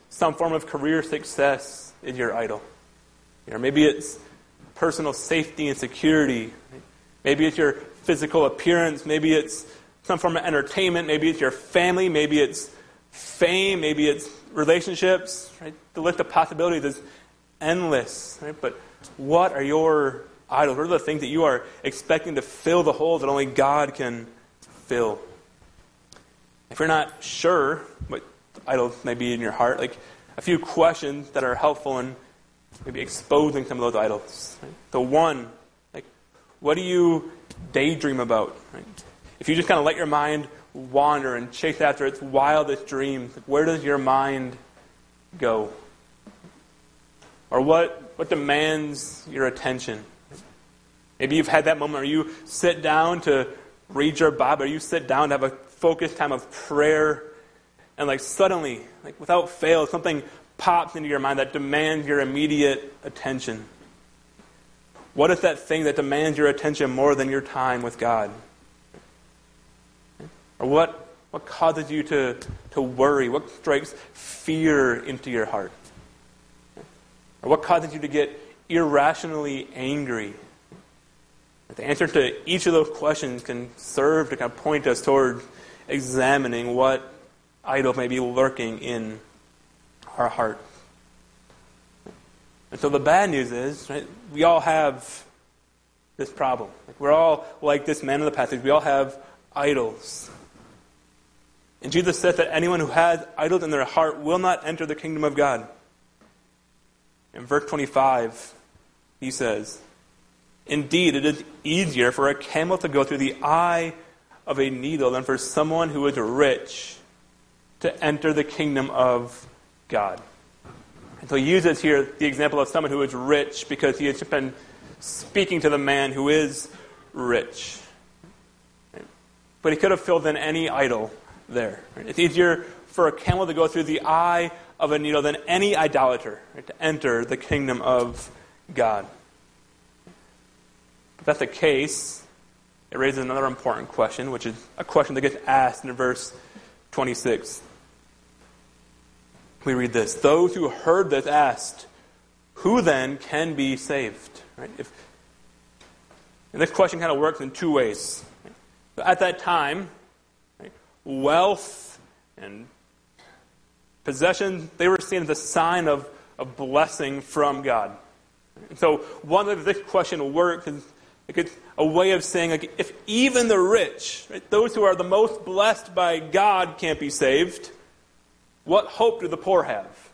some form of career success is your idol. Or maybe it's personal safety and security. Maybe it's your physical appearance. Maybe it's some form of entertainment. Maybe it's your family. Maybe it's fame. Maybe it's relationships. Right? The list of possibilities is endless. Right? But what are your idols? What are the things that you are expecting to fill the hole that only God can fill? If you're not sure what idols may be in your heart, like a few questions that are helpful in maybe exposing some of those idols. Right? The one, like, what do you daydream about? Right? If you just kind of let your mind wander and chase after its wildest dreams, like, where does your mind go? Or what, what demands your attention? Maybe you've had that moment where you sit down to read your Bible, or you sit down to have a focused time of prayer, and like suddenly, like without fail, something pops into your mind that demands your immediate attention. What is that thing that demands your attention more than your time with God? Or what, what causes you to, to worry? What strikes fear into your heart? Or what causes you to get irrationally angry? The answer to each of those questions can serve to kind of point us toward examining what idol may be lurking in our heart. And so the bad news is, right, we all have this problem. Like we're all like this man in the passage. We all have idols. And Jesus said that anyone who has idols in their heart will not enter the kingdom of God. In verse 25, he says, Indeed, it is easier for a camel to go through the eye of a needle than for someone who is rich to enter the kingdom of God. And so he uses here the example of someone who is rich because he has just been speaking to the man who is rich. But he could have filled in any idol there. It's easier for a camel to go through the eye of a needle than any idolater to enter the kingdom of God. If that's the case, it raises another important question, which is a question that gets asked in verse 26. We read this Those who heard this asked, Who then can be saved? Right? If, and this question kind of works in two ways. At that time, wealth and possessions, they were seen as a sign of a blessing from God. And so one way this question works is like it's a way of saying, like, if even the rich, right, those who are the most blessed by God, can't be saved, what hope do the poor have?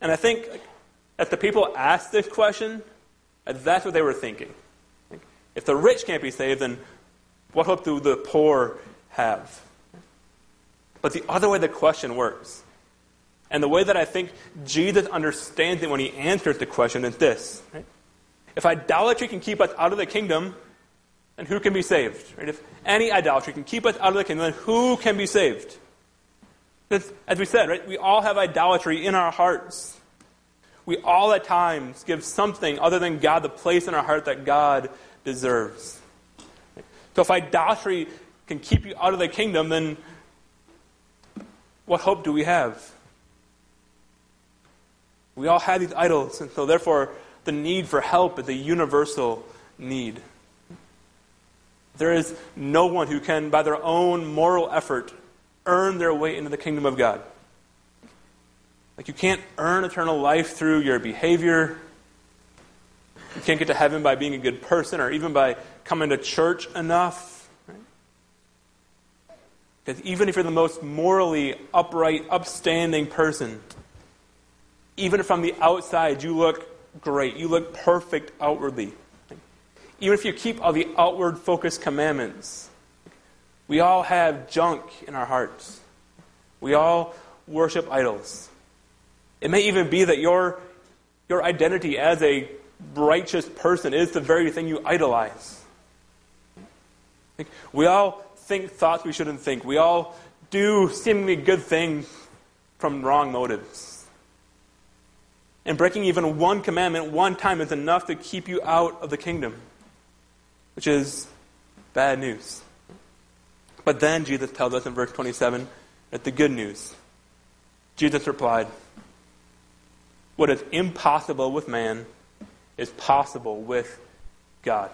And I think as the people asked this question, uh, that's what they were thinking. If the rich can't be saved, then what hope do the poor have? But the other way the question works, and the way that I think Jesus understands it when he answers the question is this. Right? If idolatry can keep us out of the kingdom, then who can be saved? Right? If any idolatry can keep us out of the kingdom, then who can be saved? as we said, right, we all have idolatry in our hearts. We all at times give something other than God the place in our heart that God deserves. So if idolatry can keep you out of the kingdom, then what hope do we have? We all have these idols, and so therefore the need for help a universal need. There is no one who can, by their own moral effort, earn their way into the kingdom of God. Like you can't earn eternal life through your behavior. You can't get to heaven by being a good person or even by coming to church enough. Because even if you're the most morally upright, upstanding person, even from the outside you look great, you look perfect outwardly, even if you keep all the outward focused commandments, we all have junk in our hearts. We all worship idols. It may even be that your, your identity as a righteous person is the very thing you idolize. We all think thoughts we shouldn't think. We all do seemingly good things from wrong motives. And breaking even one commandment one time is enough to keep you out of the kingdom, which is bad news. But then Jesus tells us in verse 27 that the good news. Jesus replied, What is impossible with man is possible with God.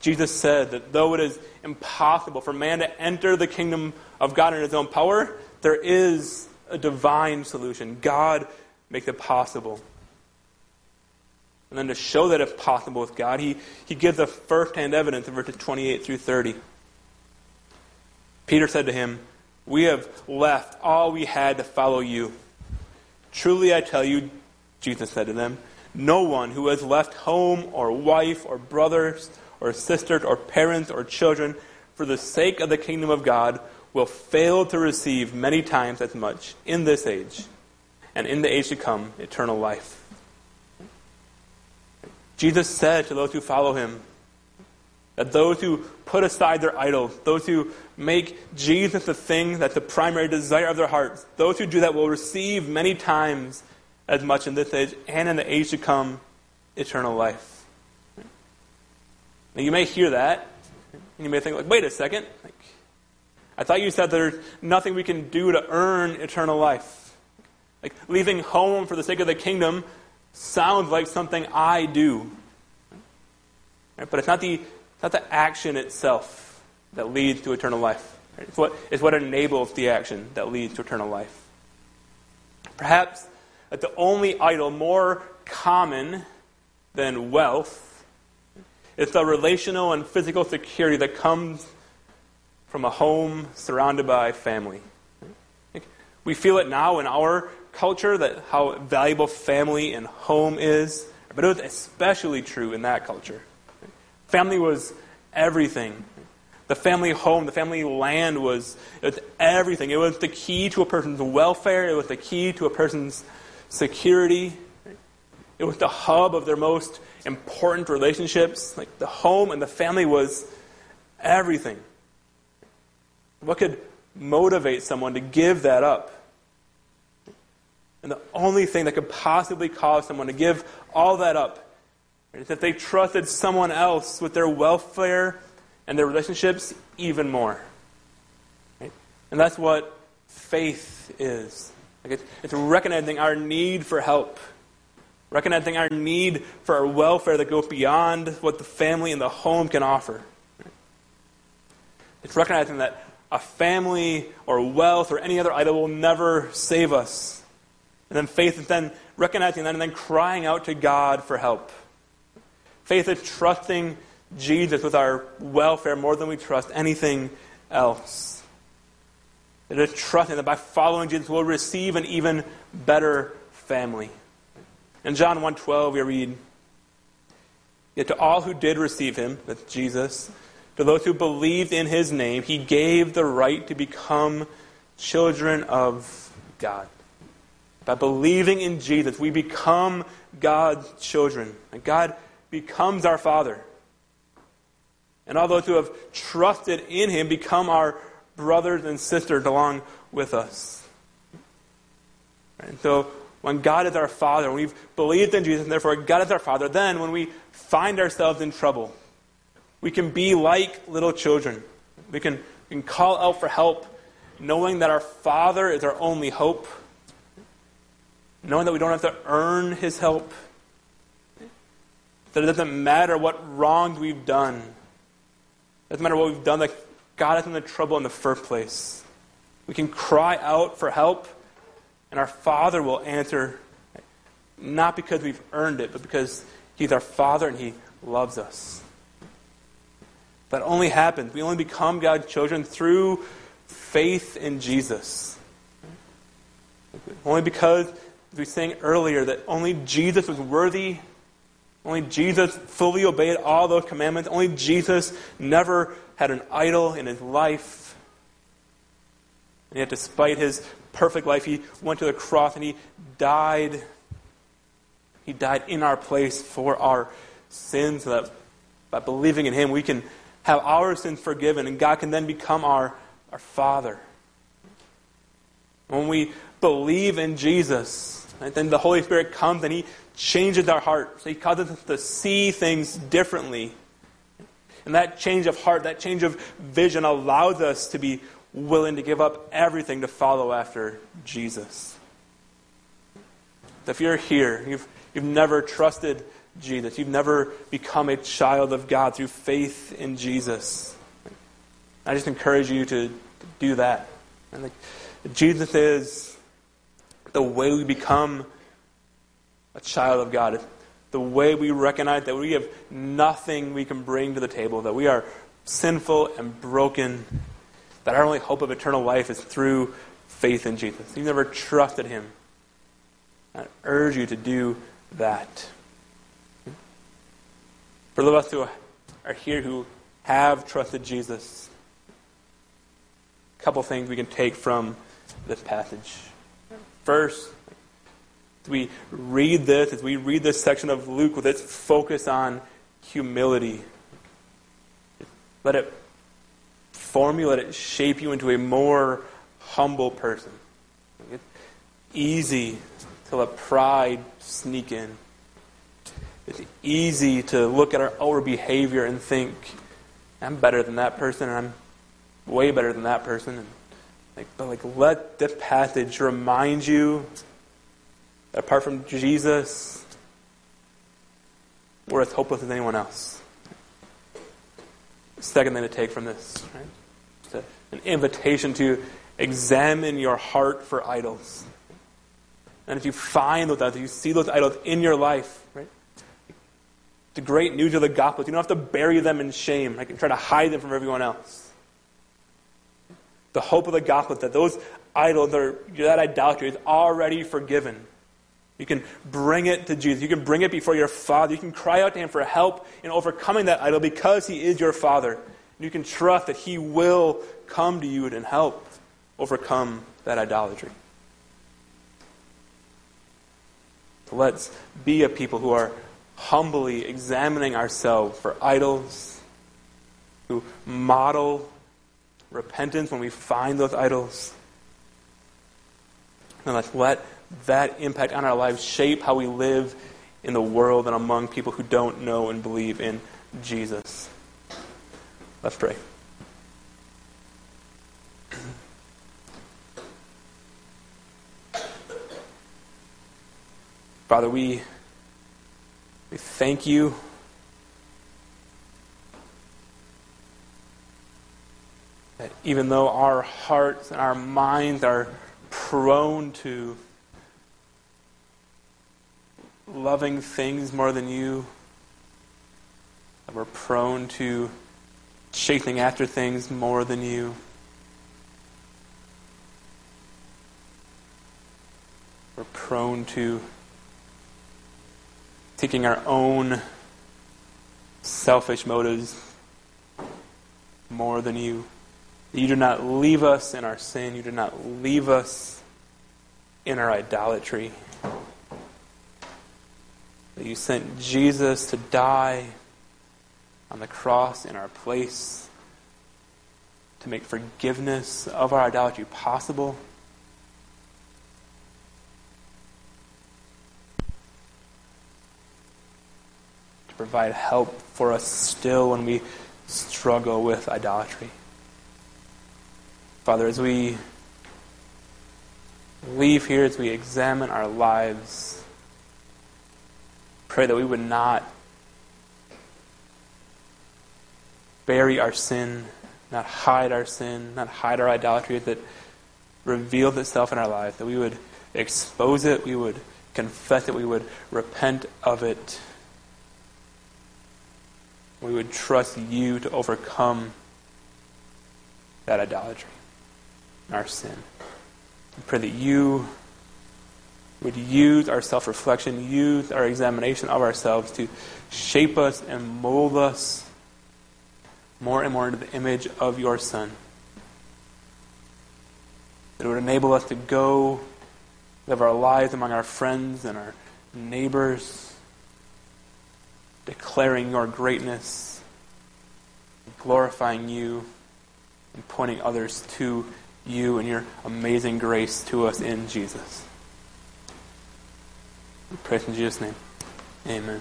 Jesus said that though it is impossible for man to enter the kingdom of God in his own power, there is a divine solution. God makes it possible. And then to show that it's possible with God, he, he gives us first hand evidence in verses 28 through 30. Peter said to him, We have left all we had to follow you. Truly I tell you, Jesus said to them, no one who has left home or wife or brothers or sisters or parents or children for the sake of the kingdom of God will fail to receive many times as much in this age and in the age to come, eternal life. Jesus said to those who follow him that those who put aside their idols, those who make Jesus the thing that's the primary desire of their hearts, those who do that will receive many times as much in this age and in the age to come eternal life. Now you may hear that, and you may think, like, wait a second. Like, I thought you said there's nothing we can do to earn eternal life. Like leaving home for the sake of the kingdom sounds like something I do. Right? But it's not the, it's not the action itself that leads to eternal life. Right? It's, what, it's what enables the action that leads to eternal life. Perhaps that the only idol more common than wealth is the relational and physical security that comes from a home surrounded by family. We feel it now in our culture that how valuable family and home is, but it was especially true in that culture. Family was everything. The family home, the family land was, was everything. It was the key to a person's welfare, it was the key to a person's security. It was the hub of their most important relationships. Like the home and the family was everything. What could motivate someone to give that up? And the only thing that could possibly cause someone to give all that up is if they trusted someone else with their welfare and their relationships even more. Right? And that's what faith is. Like it's, it's recognizing our need for help, recognizing our need for our welfare that goes beyond what the family and the home can offer. It's recognizing that a family or wealth or any other idol will never save us. And then faith is then recognizing that and then crying out to God for help. Faith is trusting Jesus with our welfare more than we trust anything else. It is trusting that by following Jesus we'll receive an even better family. In John 1.12 we read, Yet to all who did receive him, that's Jesus, to those who believed in his name, he gave the right to become children of God. By believing in Jesus, we become God's children. And God becomes our Father. And all those who have trusted in him become our brothers and sisters along with us. And so when God is our Father, when we've believed in Jesus, and therefore God is our Father, then when we find ourselves in trouble, we can be like little children. We can, we can call out for help, knowing that our Father is our only hope, knowing that we don't have to earn His help, that it doesn't matter what wrongs we've done, it doesn't matter what we've done that got us into trouble in the first place. We can cry out for help, and our Father will answer, not because we've earned it, but because He's our Father and He loves us. That only happens. We only become God's children through faith in Jesus. Only because, we sang earlier, that only Jesus was worthy, only Jesus fully obeyed all those commandments, only Jesus never had an idol in his life. And yet, despite his perfect life, he went to the cross and he died. He died in our place for our sins, so that by believing in him, we can have our sins forgiven, and God can then become our, our Father. When we believe in Jesus, right, then the Holy Spirit comes and He changes our heart. So He causes us to see things differently. And that change of heart, that change of vision allows us to be willing to give up everything to follow after Jesus. If you're here, you've, you've never trusted Jesus. You've never become a child of God through faith in Jesus. I just encourage you to do that. And Jesus is the way we become a child of God. The way we recognize that we have nothing we can bring to the table, that we are sinful and broken, that our only hope of eternal life is through faith in Jesus. You've never trusted Him. I urge you to do that. For those of us who are here who have trusted Jesus, a couple things we can take from this passage. First, as we read this, as we read this section of Luke with its focus on humility, let it form you, let it shape you into a more humble person. It's easy to let pride sneak in. It's easy to look at our outward behavior and think, I'm better than that person, and I'm way better than that person. And like, but like, let this passage remind you that apart from Jesus, we're as hopeless as anyone else. Second thing to take from this, right? It's a, an invitation to examine your heart for idols. And if you find those idols, if you see those idols in your life, right? The great news of the gospel, you don't have to bury them in shame, like and try to hide them from everyone else. The hope of the gospel that those idols, are, that idolatry is already forgiven. You can bring it to Jesus. You can bring it before your Father. You can cry out to Him for help in overcoming that idol because He is your Father. And You can trust that He will come to you and help overcome that idolatry. So let's be a people who are humbly examining ourselves for idols, who model repentance when we find those idols. And let's let that impact on our lives shape how we live in the world and among people who don't know and believe in Jesus. Let's pray. Father, we, we thank you. That even though our hearts and our minds are prone to loving things more than you, that we're prone to chasing after things more than you. We're prone to taking our own selfish motives more than you. You do not leave us in our sin. You do not leave us in our idolatry. That you sent Jesus to die on the cross in our place to make forgiveness of our idolatry possible. To provide help for us still when we struggle with idolatry. Father, as we leave here, as we examine our lives, pray that we would not bury our sin, not hide our sin, not hide our idolatry that revealed itself in our life, that we would expose it, we would confess it, we would repent of it. We would trust you to overcome that idolatry our sin. I pray that you would use our self reflection, use our examination of ourselves to shape us and mold us more and more into the image of your Son. That it would enable us to go live our lives among our friends and our neighbors declaring your greatness, glorifying you, and pointing others to you and your amazing grace to us in Jesus. We pray in Jesus' name. Amen.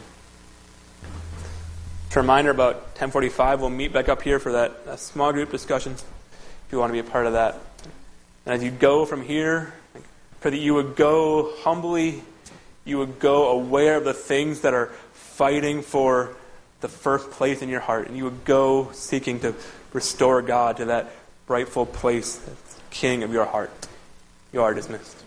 Just a reminder about 1045, we'll meet back up here for that, that small group discussion if you want to be a part of that. And as you go from here, pray that you would go humbly, you would go aware of the things that are fighting for the first place in your heart, and you would go seeking to restore God to that rightful place, king of your heart. You are dismissed.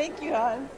Thank you, hon.